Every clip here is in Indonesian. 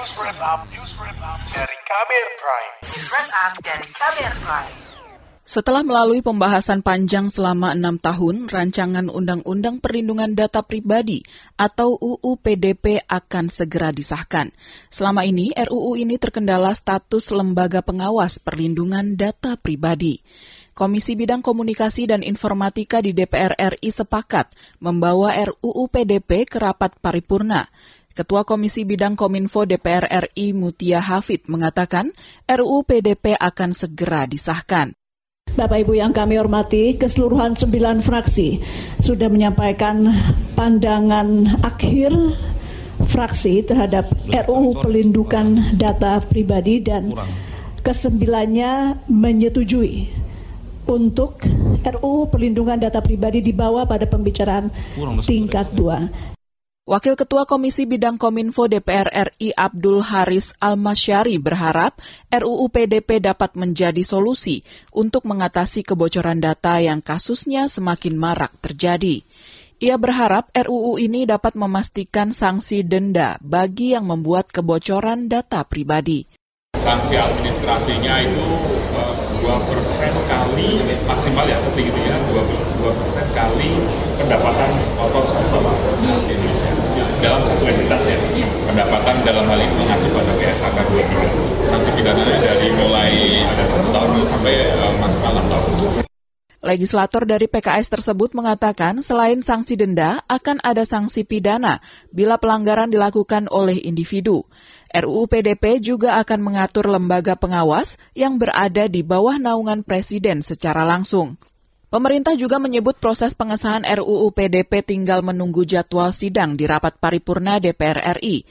News Wrap Up, News Wrap Up dari Kamer Prime. News Wrap Up dari Kamer Prime. Setelah melalui pembahasan panjang selama enam tahun, rancangan Undang-Undang Perlindungan Data Pribadi atau UU PDP akan segera disahkan. Selama ini, RUU ini terkendala status lembaga pengawas perlindungan data pribadi. Komisi Bidang Komunikasi dan Informatika di DPR RI sepakat membawa RUU PDP ke rapat paripurna. Ketua Komisi Bidang Kominfo DPR RI Mutia Hafid mengatakan RUU PDP akan segera disahkan. Bapak Ibu yang kami hormati, keseluruhan sembilan fraksi sudah menyampaikan pandangan akhir fraksi terhadap RUU Pelindungan Data Pribadi dan kesembilannya menyetujui untuk RUU Pelindungan Data Pribadi dibawa pada pembicaraan tingkat dua. Wakil Ketua Komisi Bidang Kominfo DPR RI Abdul Haris Almasyari berharap RUU PDP dapat menjadi solusi untuk mengatasi kebocoran data yang kasusnya semakin marak terjadi. Ia berharap RUU ini dapat memastikan sanksi denda bagi yang membuat kebocoran data pribadi. Sanksi administrasinya itu dua persen kali maksimal ya setinggi-tingginya dua persen kali pendapatan kotor satu di Indonesia. Dalam satu entitas ya pendapatan dalam hal ini mengacu pada PSHK 23 sanksi pidananya dari mulai ada satu tahun sampai uh, maksimal enam tahun Legislator dari PKS tersebut mengatakan selain sanksi denda, akan ada sanksi pidana bila pelanggaran dilakukan oleh individu. RUU PDP juga akan mengatur lembaga pengawas yang berada di bawah naungan Presiden secara langsung. Pemerintah juga menyebut proses pengesahan RUU PDP tinggal menunggu jadwal sidang di rapat paripurna DPR RI.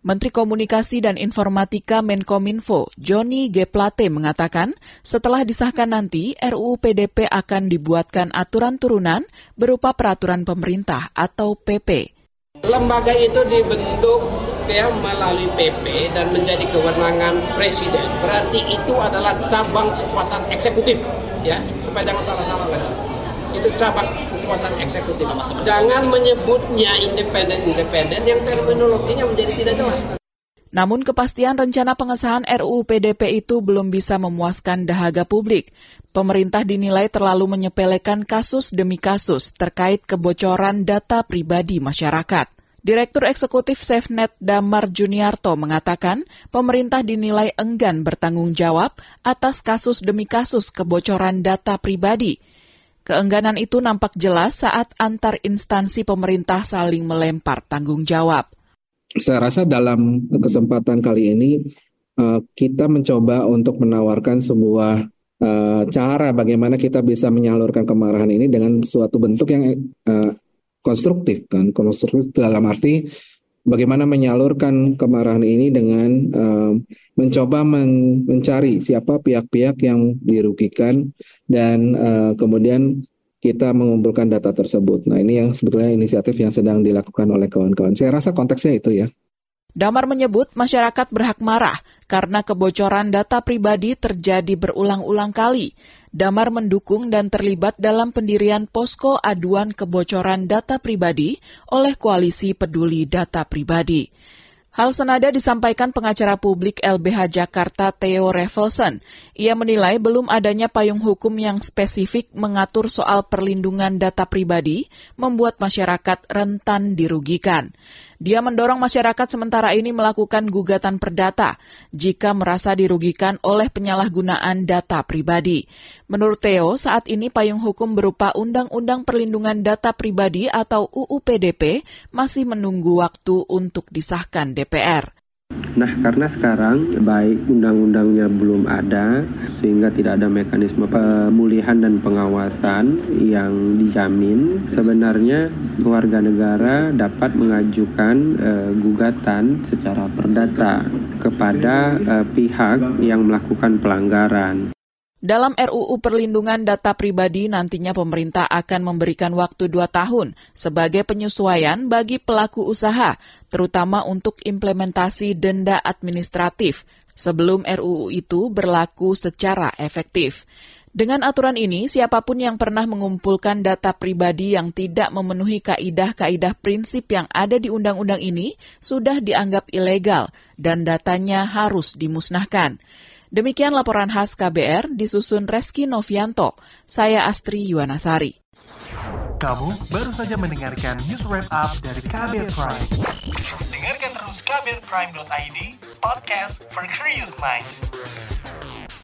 Menteri Komunikasi dan Informatika Menkominfo, Joni G. Plate mengatakan, setelah disahkan nanti, RUU PDP akan dibuatkan aturan turunan berupa peraturan pemerintah atau PP. Lembaga itu dibentuk ya melalui PP dan menjadi kewenangan presiden. Berarti itu adalah cabang kekuasaan eksekutif, ya supaya jangan salah-salah lagi. Itu cabang kekuasaan eksekutif. Jangan menyebutnya independen-independen yang terminologinya menjadi tidak jelas. Namun kepastian rencana pengesahan RUU PDP itu belum bisa memuaskan dahaga publik. Pemerintah dinilai terlalu menyepelekan kasus demi kasus terkait kebocoran data pribadi masyarakat. Direktur Eksekutif SafeNet Damar Juniarto mengatakan pemerintah dinilai enggan bertanggung jawab atas kasus demi kasus kebocoran data pribadi. Keengganan itu nampak jelas saat antar instansi pemerintah saling melempar tanggung jawab. Saya rasa dalam kesempatan kali ini uh, kita mencoba untuk menawarkan sebuah uh, cara bagaimana kita bisa menyalurkan kemarahan ini dengan suatu bentuk yang uh, konstruktif kan konstruktif dalam arti bagaimana menyalurkan kemarahan ini dengan uh, mencoba men mencari siapa pihak-pihak yang dirugikan dan uh, kemudian kita mengumpulkan data tersebut. Nah, ini yang sebetulnya inisiatif yang sedang dilakukan oleh kawan-kawan. Saya rasa konteksnya itu ya. Damar menyebut masyarakat berhak marah karena kebocoran data pribadi terjadi berulang-ulang kali. Damar mendukung dan terlibat dalam pendirian posko aduan kebocoran data pribadi oleh Koalisi Peduli Data Pribadi. Hal senada disampaikan pengacara publik LBH Jakarta Theo Revelson. Ia menilai belum adanya payung hukum yang spesifik mengatur soal perlindungan data pribadi membuat masyarakat rentan dirugikan. Dia mendorong masyarakat sementara ini melakukan gugatan perdata jika merasa dirugikan oleh penyalahgunaan data pribadi. Menurut Theo, saat ini payung hukum berupa Undang-Undang Perlindungan Data Pribadi atau UU PDP masih menunggu waktu untuk disahkan DPR. Nah, karena sekarang baik undang-undangnya belum ada, sehingga tidak ada mekanisme pemulihan dan pengawasan yang dijamin, sebenarnya warga negara dapat mengajukan uh, gugatan secara perdata kepada uh, pihak yang melakukan pelanggaran. Dalam RUU Perlindungan Data Pribadi nantinya pemerintah akan memberikan waktu dua tahun sebagai penyesuaian bagi pelaku usaha, terutama untuk implementasi denda administratif sebelum RUU itu berlaku secara efektif. Dengan aturan ini, siapa pun yang pernah mengumpulkan data pribadi yang tidak memenuhi kaidah-kaidah prinsip yang ada di undang-undang ini sudah dianggap ilegal dan datanya harus dimusnahkan. Demikian laporan khas KBR disusun Reski Novianto. Saya Astri Yuwanasari. Kamu baru saja mendengarkan news wrap up dari KBR Prime. Dengarkan terus kbrprime.id, podcast for curious mind.